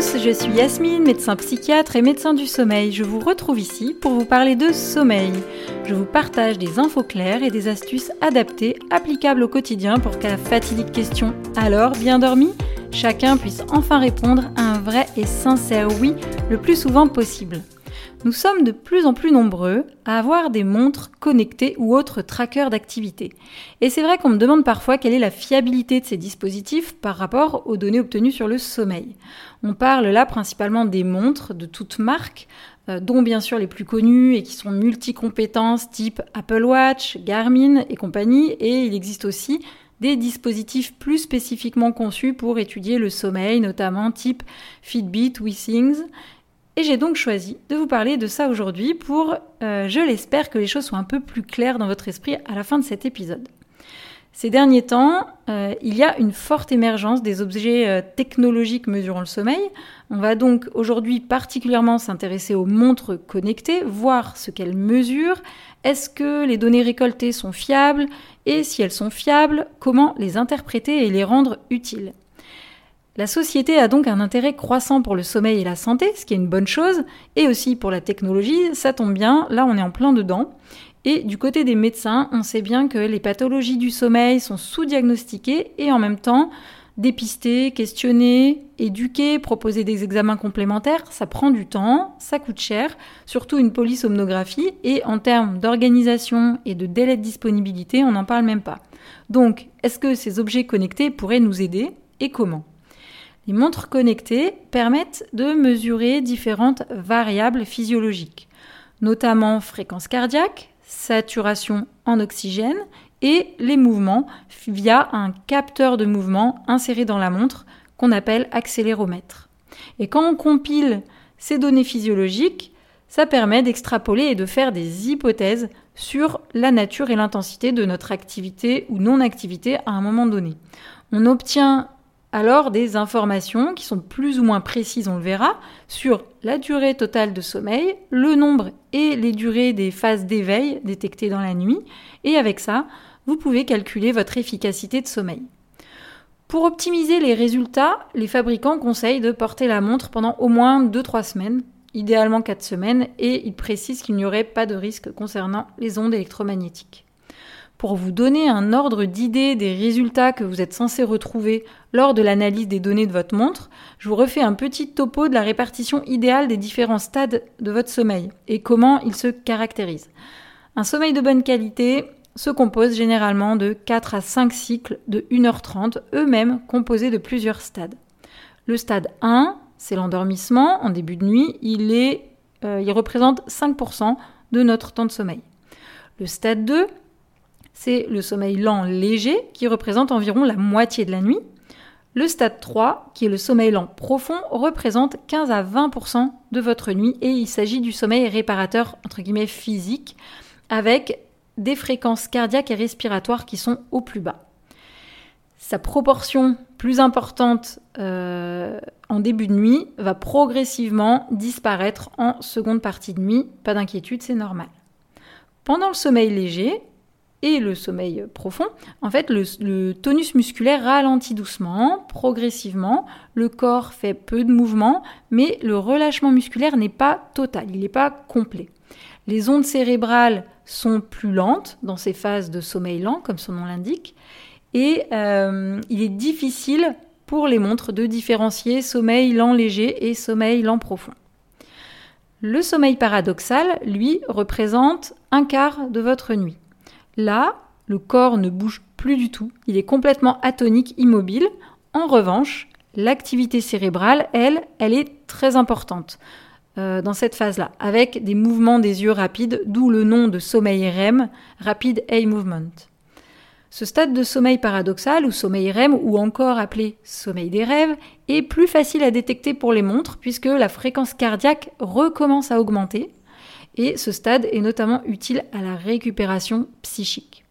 je suis Yasmine, médecin psychiatre et médecin du sommeil. Je vous retrouve ici pour vous parler de sommeil. Je vous partage des infos claires et des astuces adaptées, applicables au quotidien pour qu'à la fatidique question Alors, bien dormi chacun puisse enfin répondre à un vrai et sincère oui le plus souvent possible. Nous sommes de plus en plus nombreux à avoir des montres connectées ou autres trackers d'activité. Et c'est vrai qu'on me demande parfois quelle est la fiabilité de ces dispositifs par rapport aux données obtenues sur le sommeil. On parle là principalement des montres de toutes marques, euh, dont bien sûr les plus connues et qui sont multi-compétences type Apple Watch, Garmin et compagnie, et il existe aussi des dispositifs plus spécifiquement conçus pour étudier le sommeil, notamment type Fitbit, WeThings et j'ai donc choisi de vous parler de ça aujourd'hui pour, euh, je l'espère, que les choses soient un peu plus claires dans votre esprit à la fin de cet épisode. Ces derniers temps, euh, il y a une forte émergence des objets euh, technologiques mesurant le sommeil. On va donc aujourd'hui particulièrement s'intéresser aux montres connectées, voir ce qu'elles mesurent, est-ce que les données récoltées sont fiables, et si elles sont fiables, comment les interpréter et les rendre utiles? La société a donc un intérêt croissant pour le sommeil et la santé, ce qui est une bonne chose, et aussi pour la technologie, ça tombe bien, là on est en plein dedans. Et du côté des médecins, on sait bien que les pathologies du sommeil sont sous-diagnostiquées et en même temps dépistées, questionnées, éduquées, proposer des examens complémentaires, ça prend du temps, ça coûte cher, surtout une polysomnographie, et en termes d'organisation et de délai de disponibilité, on n'en parle même pas. Donc, est-ce que ces objets connectés pourraient nous aider et comment? Les montres connectées permettent de mesurer différentes variables physiologiques, notamment fréquence cardiaque, saturation en oxygène et les mouvements via un capteur de mouvement inséré dans la montre qu'on appelle accéléromètre. Et quand on compile ces données physiologiques, ça permet d'extrapoler et de faire des hypothèses sur la nature et l'intensité de notre activité ou non-activité à un moment donné. On obtient alors des informations qui sont plus ou moins précises, on le verra, sur la durée totale de sommeil, le nombre et les durées des phases d'éveil détectées dans la nuit, et avec ça, vous pouvez calculer votre efficacité de sommeil. Pour optimiser les résultats, les fabricants conseillent de porter la montre pendant au moins 2-3 semaines, idéalement 4 semaines, et ils précisent qu'il n'y aurait pas de risque concernant les ondes électromagnétiques. Pour vous donner un ordre d'idée des résultats que vous êtes censé retrouver lors de l'analyse des données de votre montre, je vous refais un petit topo de la répartition idéale des différents stades de votre sommeil et comment ils se caractérisent. Un sommeil de bonne qualité se compose généralement de 4 à 5 cycles de 1h30, eux-mêmes composés de plusieurs stades. Le stade 1, c'est l'endormissement en début de nuit, il, est, euh, il représente 5% de notre temps de sommeil. Le stade 2, c'est le sommeil lent léger qui représente environ la moitié de la nuit. Le stade 3, qui est le sommeil lent profond, représente 15 à 20% de votre nuit et il s'agit du sommeil réparateur entre guillemets physique avec des fréquences cardiaques et respiratoires qui sont au plus bas. Sa proportion plus importante euh, en début de nuit va progressivement disparaître en seconde partie de nuit. Pas d'inquiétude, c'est normal. Pendant le sommeil léger, et le sommeil profond, en fait, le, tonus musculaire ralentit doucement, progressivement, le corps fait peu de mouvements, mais le relâchement musculaire n'est pas total, il n'est pas complet. Les ondes cérébrales sont plus lentes dans ces phases de sommeil lent, comme son nom l'indique, et euh, il est difficile pour les montres de différencier sommeil lent léger et sommeil lent profond. Le sommeil paradoxal, lui, représente un quart de votre nuit. Là, le corps ne bouge plus du tout, il est complètement atonique, immobile. En revanche, l'activité cérébrale, elle, elle est très importante euh, dans cette phase-là, avec des mouvements des yeux rapides, d'où le nom de sommeil REM, Rapid Eye Movement. Ce stade de sommeil paradoxal ou sommeil REM ou encore appelé sommeil des rêves est plus facile à détecter pour les montres puisque la fréquence cardiaque recommence à augmenter et ce stade est notamment utile à la récupération psychique.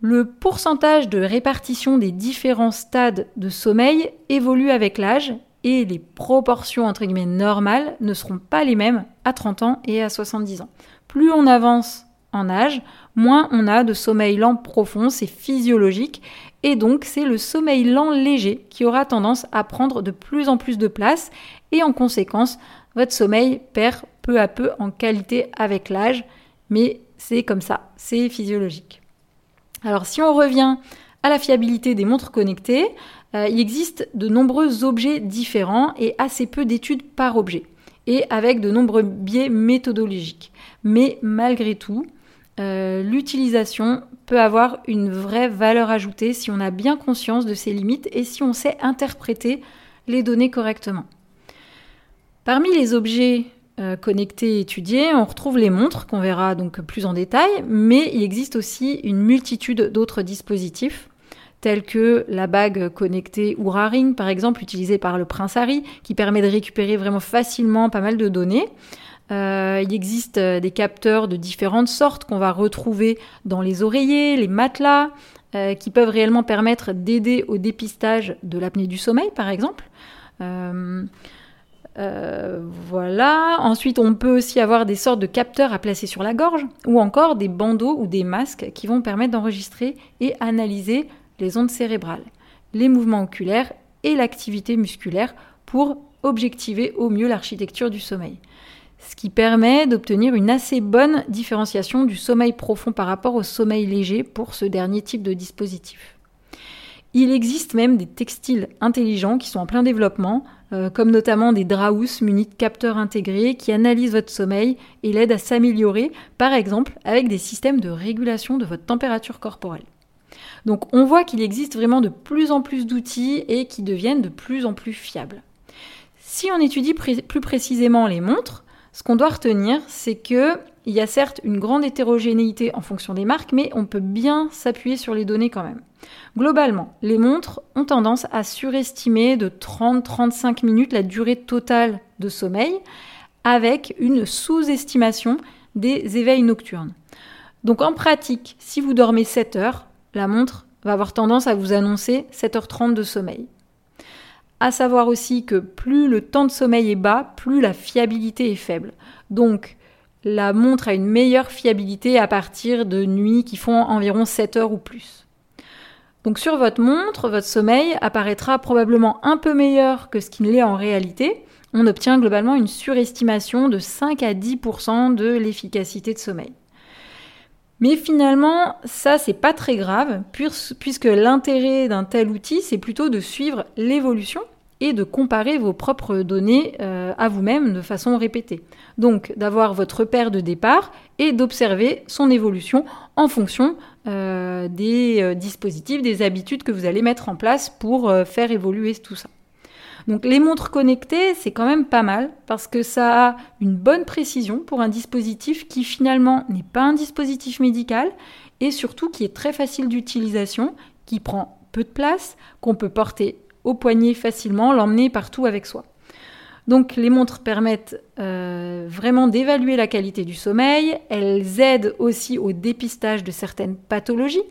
Le pourcentage de répartition des différents stades de sommeil évolue avec l'âge et les proportions entre guillemets normales ne seront pas les mêmes à 30 ans et à 70 ans. Plus on avance en âge, moins on a de sommeil lent profond, c'est physiologique Et donc c'est le sommeil lent léger qui aura tendance à prendre de plus en plus de place et en conséquence votre sommeil perd peu à peu en qualité avec l'âge, mais c'est comme ça, c'est physiologique. Alors si on revient à la fiabilité des montres connectées, euh, il existe de nombreux objets différents et assez peu d'études par objet, et avec de nombreux biais méthodologiques. Mais malgré tout, euh, l'utilisation peut avoir une vraie valeur ajoutée si on a bien conscience de ses limites et si on sait interpréter les données correctement. Parmi les objets euh, connectés étudiés, on retrouve les montres qu'on verra donc plus en détail, mais il existe aussi une multitude d'autres dispositifs tels que la bague connectée Oura Ring par exemple utilisée par le prince Harry qui permet de récupérer vraiment facilement pas mal de données. Euh, il existe euh, des capteurs de différentes sortes qu'on va retrouver dans les oreillers, les matelas, qui peuvent réellement permettre d'aider au dépistage de l'apnée du sommeil, par exemple. Euh, voilà. Ensuite, on peut aussi avoir des sortes de capteurs à placer sur la gorge ou encore des bandeaux ou des masques qui vont permettre d'enregistrer et analyser les ondes cérébrales, les mouvements oculaires et l'activité musculaire pour objectiver au mieux l'architecture du sommeil. Ce qui permet d'obtenir une assez bonne différenciation du sommeil profond par rapport au sommeil léger pour ce dernier type de dispositif. Il existe même des textiles intelligents qui sont en plein développement, euh, comme notamment des draus munis de capteurs intégrés qui analysent votre sommeil et l'aident à s'améliorer, par exemple avec des systèmes de régulation de votre température corporelle. Donc on voit qu'il existe vraiment de plus en plus d'outils et qui deviennent de plus en plus fiables. Si on étudie plus précisément les montres, ce qu'on doit retenir, c'est que il y a certes une grande hétérogénéité en fonction des marques, mais on peut bien s'appuyer sur les données quand même. Globalement, les montres ont tendance à surestimer de 30-35 minutes la durée totale de sommeil, avec une sous-estimation des éveils nocturnes. Donc en pratique, si vous dormez 7 heures, la montre va avoir tendance à vous annoncer 7h30 de sommeil. À savoir aussi que plus le temps de sommeil est bas, plus la fiabilité est faible. Donc la montre a une meilleure fiabilité à partir de nuits qui font environ 7 heures ou plus. Donc sur votre montre, votre sommeil apparaîtra probablement un peu meilleur que ce qu'il l'est en réalité. On obtient globalement une surestimation de 5 à 10% de l'efficacité de sommeil. Mais finalement, ça c'est pas très grave, puisque l'intérêt d'un tel outil, c'est plutôt de suivre l'évolution et de comparer vos propres données euh, à vous-même de façon répétée. Donc d'avoir votre repère de départ et d'observer son évolution en fonction euh, des euh, dispositifs, des habitudes que vous allez mettre en place pour faire évoluer tout ça. Donc les montres connectées, c'est quand même pas mal parce que ça a une bonne précision pour un dispositif qui finalement n'est pas un dispositif médical et surtout qui est très facile d'utilisation, qui prend peu de place, qu'on peut porter au poignet facilement, l'emmener partout avec soi. Donc les montres permettent euh, vraiment d'évaluer la qualité du sommeil, elles aident aussi au dépistage de certaines pathologies,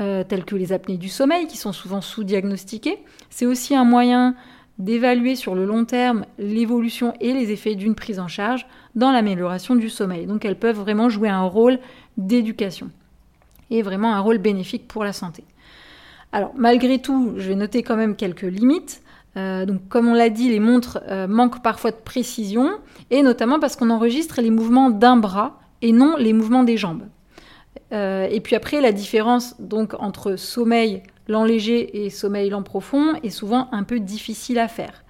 euh, telles que les apnées du sommeil, qui sont souvent sous-diagnostiquées. C'est aussi un moyen d'évaluer sur le long terme l'évolution et les effets d'une prise en charge dans l'amélioration du sommeil. Donc elles peuvent vraiment jouer un rôle d'éducation et vraiment un rôle bénéfique pour la santé. Alors malgré tout, je vais noter quand même quelques limites. Euh, comme on l'a dit, les montres euh, manquent parfois de précision, et notamment parce qu'on enregistre les mouvements d'un bras et non les mouvements des jambes. Euh, et puis après, la différence donc entre sommeil lent léger et sommeil lent profond est souvent un peu difficile à faire.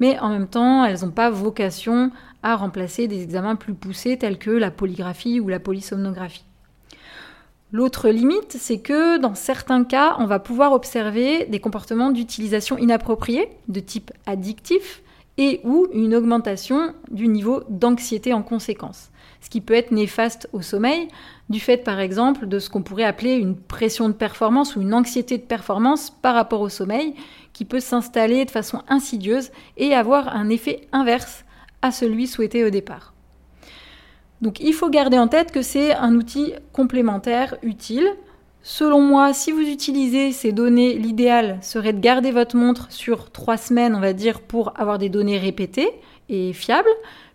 Mais en même temps, elles n'ont pas vocation à remplacer des examens plus poussés tels que la polygraphie ou la polysomnographie. L'autre limite, c'est que dans certains cas, on va pouvoir observer des comportements d'utilisation inappropriés, de type addictif, et ou une augmentation du niveau d'anxiété en conséquence. Ce qui peut être néfaste au sommeil, du fait par exemple de ce qu'on pourrait appeler une pression de performance ou une anxiété de performance par rapport au sommeil, qui peut s'installer de façon insidieuse et avoir un effet inverse à celui souhaité au départ. Donc il faut garder en tête que c'est un outil complémentaire utile. Selon moi, si vous utilisez ces données, l'idéal serait de garder votre montre sur trois semaines, on va dire, pour avoir des données répétées et fiables.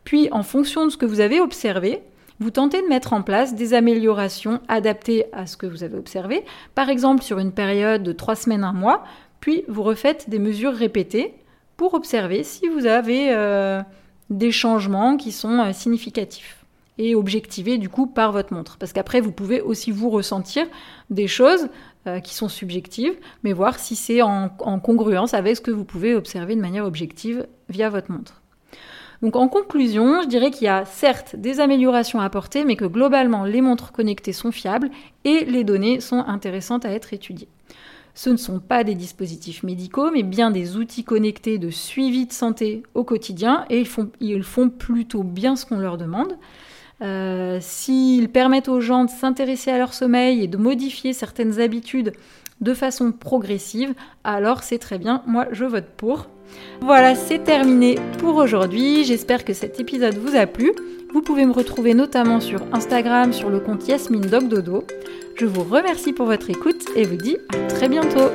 Puis en fonction de ce que vous avez observé, vous tentez de mettre en place des améliorations adaptées à ce que vous avez observé, par exemple sur une période de 3 semaines, un mois, puis vous refaites des mesures répétées pour observer si vous avez euh, des changements qui sont euh, significatifs et objectivés du coup par votre montre. Parce qu'après, vous pouvez aussi vous ressentir des choses euh, qui sont subjectives, mais voir si c'est en, congruence avec ce que vous pouvez observer de manière objective via votre montre. Donc en conclusion, je dirais qu'il y a certes des améliorations à apporter, mais que globalement les montres connectées sont fiables et les données sont intéressantes à être étudiées. Ce ne sont pas des dispositifs médicaux, mais bien des outils connectés de suivi de santé au quotidien, et ils font, ils font plutôt bien ce qu'on leur demande. Euh, s'ils permettent aux gens de s'intéresser à leur sommeil et de modifier certaines habitudes de façon progressive, alors c'est très bien, moi je vote pour. Voilà, c'est terminé pour aujourd'hui. J'espère que cet épisode vous a plu. Vous pouvez me retrouver notamment sur Instagram sur le compte Yasmine Dog Dodo. Je vous remercie pour votre écoute et vous dis à très bientôt.